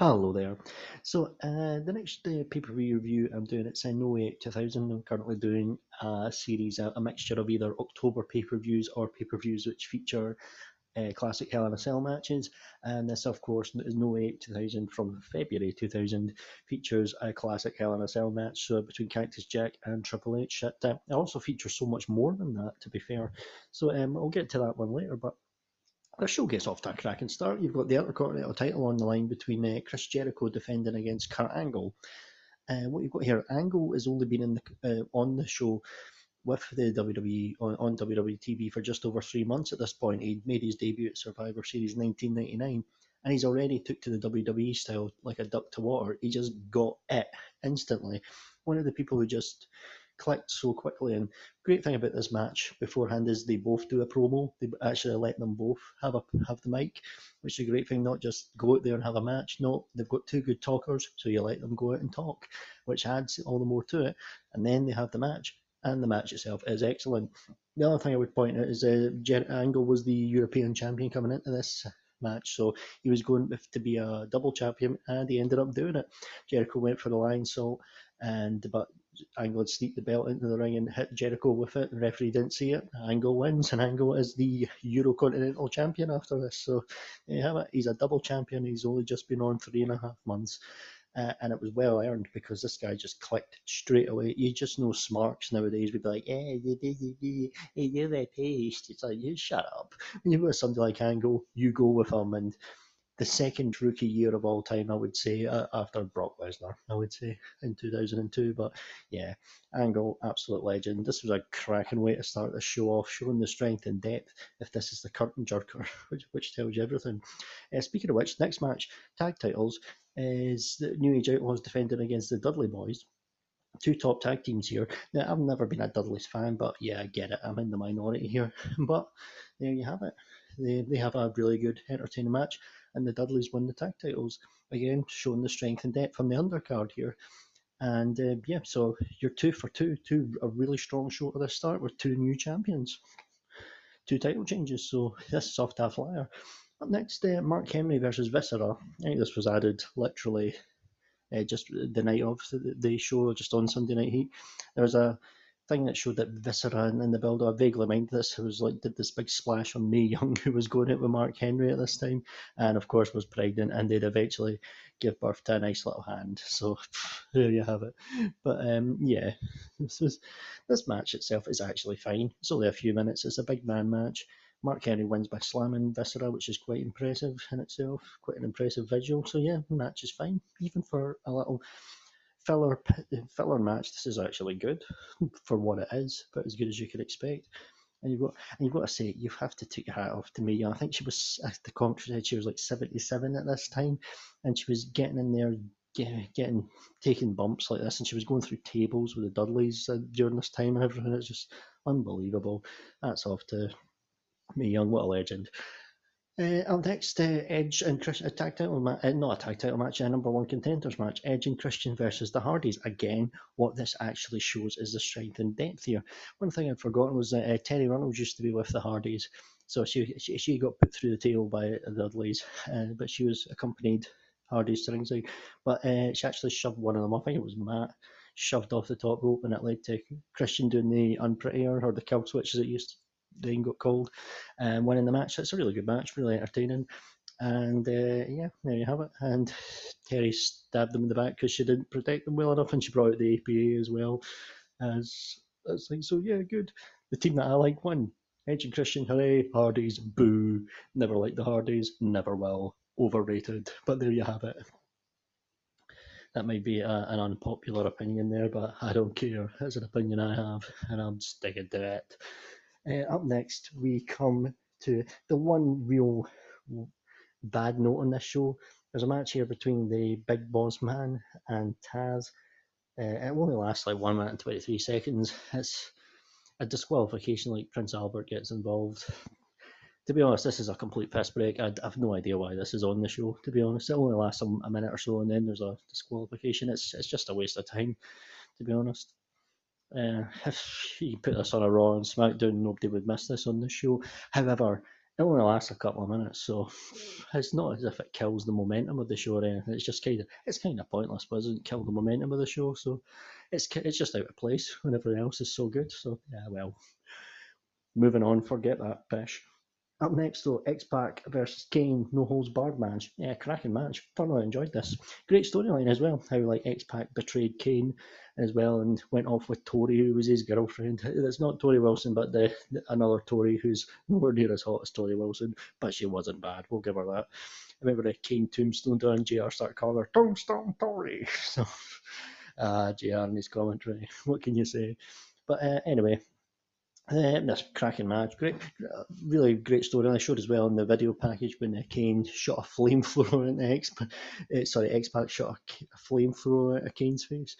Hello there. So uh, the next uh, pay-per-view review I'm doing it's in No Way 2000. I'm currently doing a series, a, a mixture of either October pay-per-views or pay-per-views which feature uh, classic Hell in a Cell matches. And this, of course, is No Way 2000 from February 2000 features a classic Hell in a Cell match so between Cactus Jack and Triple H. It, uh, it also features so much more than that, to be fair. So um, I'll get to that one later, but the show gets off to a cracking start. You've got the Intercontinental title on the line between uh, Chris Jericho defending against Kurt Angle. Uh, what you've got here, Angle has only been in the, uh, on the show with the WWE on, on WWE TV for just over three months at this point. He made his debut at Survivor Series 1999, and he's already took to the WWE style like a duck to water. He just got it instantly. One of the people who just clicked so quickly. And great thing about this match beforehand is they both do a promo. They actually let them both have a have the mic, which is a great thing. Not just go out there and have a match. No, they've got two good talkers, so you let them go out and talk, which adds all the more to it. And then they have the match, and the match itself is excellent. The other thing I would point out is uh, Jen Angle was the European champion coming into this match. So he was going to be a double champion, and he ended up doing it. Jericho went for the Lionsault, and but Angle had sneaked the belt into the ring and hit Jericho with it. The referee didn't see it. Angle wins, and Angle is the Eurocontinental champion after this. So you it. He's a double champion. He's only just been on three and a half months. Uh, and it was well earned because this guy just clicked straight away. You just know smarks nowadays would be like, "Yeah, you you did, you're a taste." It's like, you shut up. When you've got somebody like Angle, you go with him, and the second rookie year of all time, I would say, after Brock Lesnar, I would say, in 2002. But yeah, Angle, absolute legend. This was a cracking way to start the show off, showing the strength and depth, if this is the curtain jerker, which, which tells you everything. Uh, speaking of which, next match, tag titles, is the New Age Outlaws defending against the Dudley Boyz two top tag teams here. Now, I've never been a Dudley's fan, but yeah, I get it. I'm in the minority here. But there you have it. They, they have a really good, entertaining match and the Dudleys won the tag titles. Again, showing the strength and depth from the undercard here. And uh, yeah, so you're two for two, two a really strong show at the start with two new champions, two title changes. So this is off to a flyer. Up next, uh, Mark Henry versus Viscera. I think this was added literally uh, just the night of the show, just on Sunday Night Heat. There was a thing that showed that Viscera in the build, I vaguely mind this, it was like did this big splash on Mae Young, who was going out with Mark Henry at this time, and of course was pregnant, and they'd eventually give birth to a nice little hand. So there you have it. But um, yeah, this is this match itself is actually fine. It's only a few minutes. It's a big man match. Mark Henry wins by slamming Viscera, which is quite impressive in itself, quite an impressive visual. So yeah, match is fine, even for a little filler filler match. This is actually good for what it is, but as good as you could expect. And you've got and you've got to say you have to take your hat off to me. I think she was at the commentary said she was like seventy seven at this time, and she was getting in there. Getting, taking bumps like this, and she was going through tables with the Dudleys uh, during this time and everything. It's just unbelievable. That's off to Mae Young. What a legend! Uh, up next, uh, Edge and Christian, a tag title match, uh, not a tag title match, a number one contenders match. Edge and Christian versus the Hardys. Again, what this actually shows is the strength and depth here. One thing I'd forgotten was that uh, Terri Runnels used to be with the Hardys, so she she, she got put through the table by the Dudleys, uh, but she was accompanied Hardys to ringside. But uh, she actually shoved one of them. I think it was Matt shoved off the top rope, and it led to Christian doing the unprettier or the kill switch as it used then got called and winning the match. It's a really good match, really entertaining. And uh, yeah, there you have it. And Terri stabbed them in the back because she didn't protect them well enough, and she brought out the APA as well as as thing. So yeah, good. The team that I like won. Edge and Christian, hooray! Hardys, boo! Never liked the Hardys, never will. Overrated. But there you have it. That might be a, an unpopular opinion there, but I don't care. It's an opinion I have, and I'm sticking to it. Uh, up next, we come to the one real bad note on this show. There's a match here between the Big Boss Man and Taz. Uh, it only lasts like one minute and 23 seconds. It's a disqualification, like Prince Albert gets involved. To be honest, this is a complete piss break. I have no idea why this is on the show. To be honest, it only lasts a, a minute or so, and then there's a disqualification. It's it's just a waste of time. To be honest. Uh, if you put this on a Raw and SmackDown, nobody would miss this on the show. However, it only lasts a couple of minutes, so it's not as if it kills the momentum of the show or anything. It's just kind of it's kind of pointless, but it doesn't kill the momentum of the show. So it's it's just out of place when everything else is so good. So yeah, well, moving on, forget that fish. Up next, though, X Pac versus Kane, no holds barred match. Yeah, cracking match. Thoroughly enjoyed this. Great storyline as well. How like X Pac betrayed Kane as well and went off with Tori, who was his girlfriend. It's not Torrie Wilson, but the, another Tori who's nowhere near as hot as Torrie Wilson, but she wasn't bad. We'll give her that. I remember the Kane tombstone down. JR started calling her Tombstone Tori. So, uh, JR and his commentary. What can you say? But uh, anyway, uh, this cracking match, great, really great story. And I showed as well in the video package when uh, Kane shot a flamethrower at X, uh, sorry, X Pac shot a, a flamethrower at Kane's face.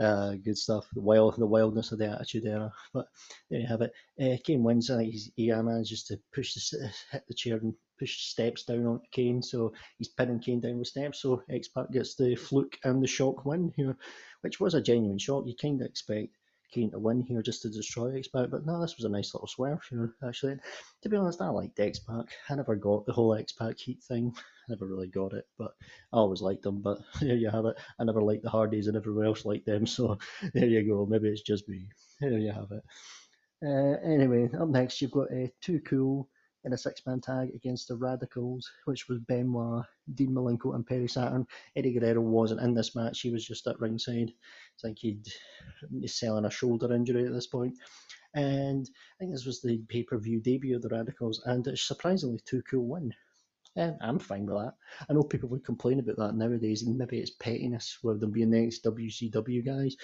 Uh, good stuff. The wild, the wildness of the Attitude Era. But there you have it. Uh, Kane wins. I think he manages to push the hit the chair and push steps down on Kane. So he's pinning Kane down with steps. So X Pac gets the fluke and the shock win here, which was a genuine shock. You kind of expect Kane to win here just to destroy X Pac, but no, this was a nice little swerve here, actually. To be honest, I liked X Pac. I never got the whole X Pac heat thing. I never really got it, but I always liked them. But there you have it. I never liked the Hardys, and everyone else liked them, so there you go. Maybe it's just me. There you have it. Uh, anyway, up next, you've got uh, Too Cool in a six-man tag against the Radicals, which was Benoit, Dean Malenko, and Perry Saturn. Eddie Guerrero wasn't in this match; he was just at ringside. I think he'd he's selling a shoulder injury at this point. And I think this was the pay-per-view debut of the Radicals, and it's surprisingly too cool win. And I'm fine with that. I know people would complain about that nowadays, and maybe it's pettiness with them being the next WCW guys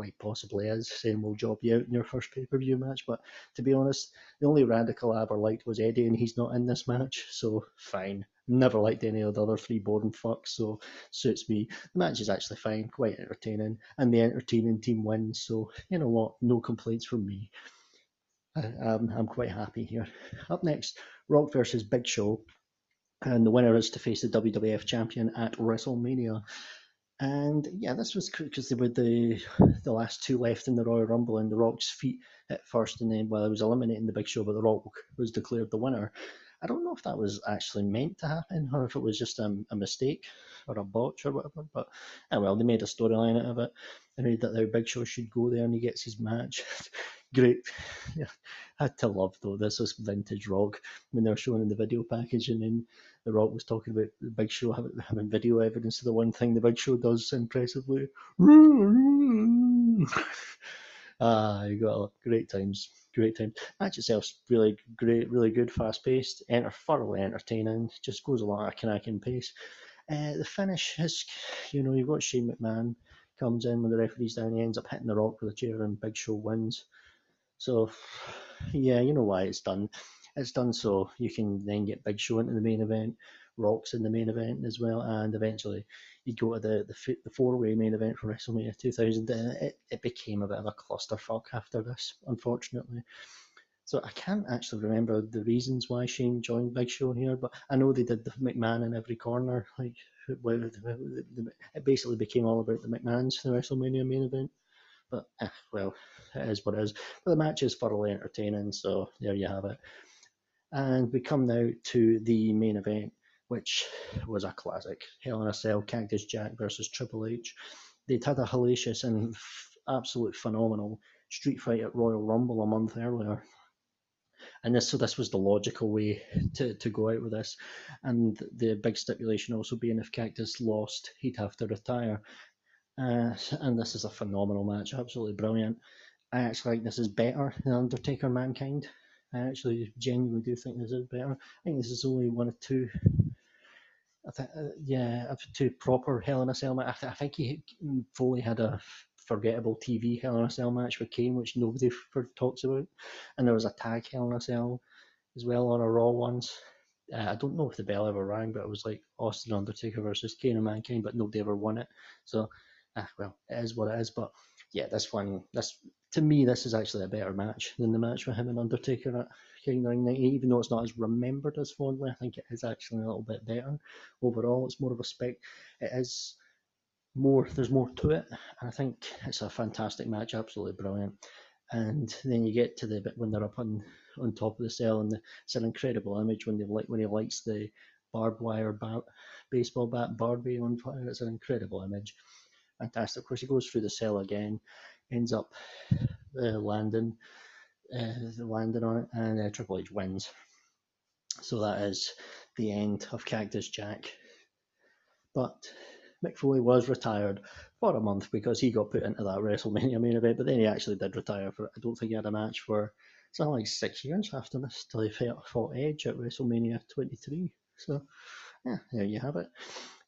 quite possibly is saying we'll job you out in your first pay per view match. But to be honest, the only radical I ever liked was Eddie, and he's not in this match, so fine. Never liked any of the other three boring fucks, so suits me. The match is actually fine, quite entertaining, and the entertaining team wins, so you know what? No complaints from me. I, I'm, I'm quite happy here. Up next, Rock versus Big Show. And the winner is to face the WWF champion at WrestleMania. And yeah, this was because they were the the last two left in the Royal Rumble, and The Rock's feet at first, and then while well, he was eliminating the Big Show, but The Rock was declared the winner. I don't know if that was actually meant to happen or if it was just a, a mistake or a botch or whatever. But oh well, they made a storyline out of it. They made that their Big Show should go there and he gets his match. Great. I had to love though. This was vintage Rock when they were showing in the video package, and then the Rock was talking about the Big Show having, having video evidence of the one thing the Big Show does impressively. ah, you got great times, great times. Match itself's really great, really good, fast paced, enter thoroughly entertaining. Just goes along at a Kannakin pace. Uh, the finish is, you know, you've got Shane McMahon comes in when the referee's down, he ends up hitting the Rock with a chair, and Big Show wins. So, yeah, you know why it's done it's done so you can then get Big Show into the main event, Rocks in the main event as well, and eventually you go to the the, the four way main event for WrestleMania 2000. And it, it became a bit of a clusterfuck after this, unfortunately. So I can't actually remember the reasons why Shane joined Big Show here, but I know they did the McMahon in every corner. Like it basically became all about the McMahons, the WrestleMania main event. But eh, well, it is what it is. But the match is thoroughly entertaining, so there you have it. And we come now to the main event, which was a classic Hell in a Cell Cactus Jack versus Triple H. They'd had a hellacious and f- absolute phenomenal street fight at Royal Rumble a month earlier. And this, so this was the logical way to, to go out with this. And the big stipulation also being if Cactus lost, he'd have to retire. Uh, and this is a phenomenal match, absolutely brilliant. I actually think this is better than Undertaker Mankind. I actually genuinely do think this is better. I think this is only one of two. I think, uh, yeah, of two proper Hell in a Cell match. I, th- I think he Foley had a forgettable TV Hell in a Cell match with Kane, which nobody talks about, and there was a tag Hell in a Cell as well on a Raw once. Uh, I don't know if the bell ever rang, but it was like Austin Undertaker versus Kane and Mankind, but nobody ever won it. So, uh, well, it is what it is. But yeah, this one, this to me, this is actually a better match than the match with him and Undertaker at King 990. Even though it's not as remembered as fondly, I think it is actually a little bit better overall. It's more of a spec. It is more. There's more to it, and I think it's a fantastic match. Absolutely brilliant. And then you get to the bit when they're up on on top of the cell, and the, it's an incredible image when they like when he lights the barbed wire bat, baseball bat Barbie on fire. It's an incredible image, fantastic. Of course, he goes through the cell again, ends up uh, landing, uh, landing on it, and uh, Triple H wins. So that is the end of Cactus Jack. But Mick Foley was retired for a month because he got put into that WrestleMania main event, but then he actually did retire for I don't think he had a match for something like six years after this till he fought Edge at WrestleMania 23. So yeah, there you have it.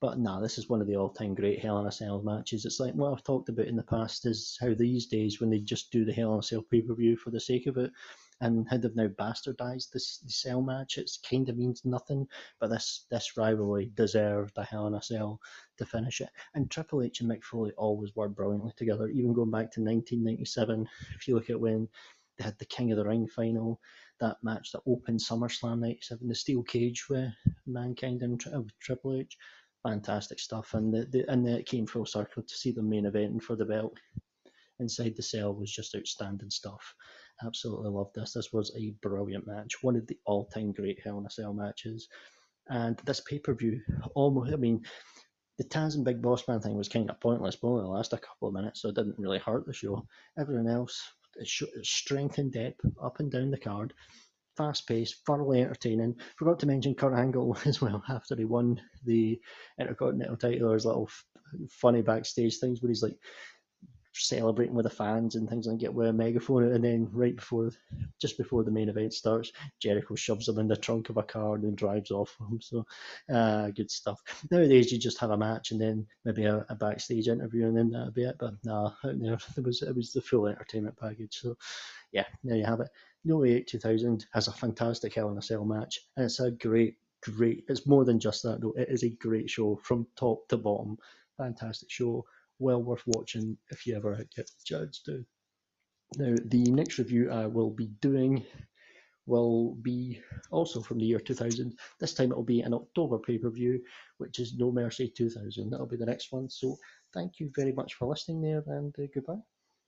But no, nah, this is one of the all-time great Hell in a Cell matches. It's like what I've talked about in the past is how these days when they just do the Hell in a Cell pay-per-view for the sake of it, and how they've now bastardized this the cell match. It kind of means nothing, but this this rivalry deserved a Hell in a Cell to finish it. And Triple H and Mick Foley always worked brilliantly together, even going back to 1997. If you look at when they had the King of the Ring final, that match that opened SummerSlam 97, the steel cage with Mankind and Tri- Triple H. Fantastic stuff, and the, the and it came full circle to see the main event for the belt inside the cell was just outstanding stuff. Absolutely loved this. This was a brilliant match, one of the all-time great Hell in a Cell matches. And this pay-per-view, almost, I mean, the Taz and Big Boss Man thing was kind of pointless, but only lasted a couple of minutes, so it didn't really hurt the show. Everything else, it showed strength and depth up and down the card, fast paced, thoroughly entertaining. Forgot to mention Kurt Angle as well after he won the Intercontinental title. There's little funny backstage things where he's like celebrating with the fans and things and get with a megaphone. And then right before just before the main event starts Jericho shoves him in the trunk of a car and then drives off him. So uh, good stuff. Nowadays you just have a match and then maybe a, a backstage interview and then that'll be it. But nah out there it was it was the full entertainment package. So yeah there you have it No Way Out 2000 has a fantastic Hell in a Cell match and it's a great great it's more than just that though it is a great show from top to bottom fantastic show well worth watching if you ever get the chance to. Now, the next review I will be doing will be also from the year 2000. This time it will be an October pay per view, which is No Mercy 2000. That'll be the next one. So, thank you very much for listening there, and uh, goodbye.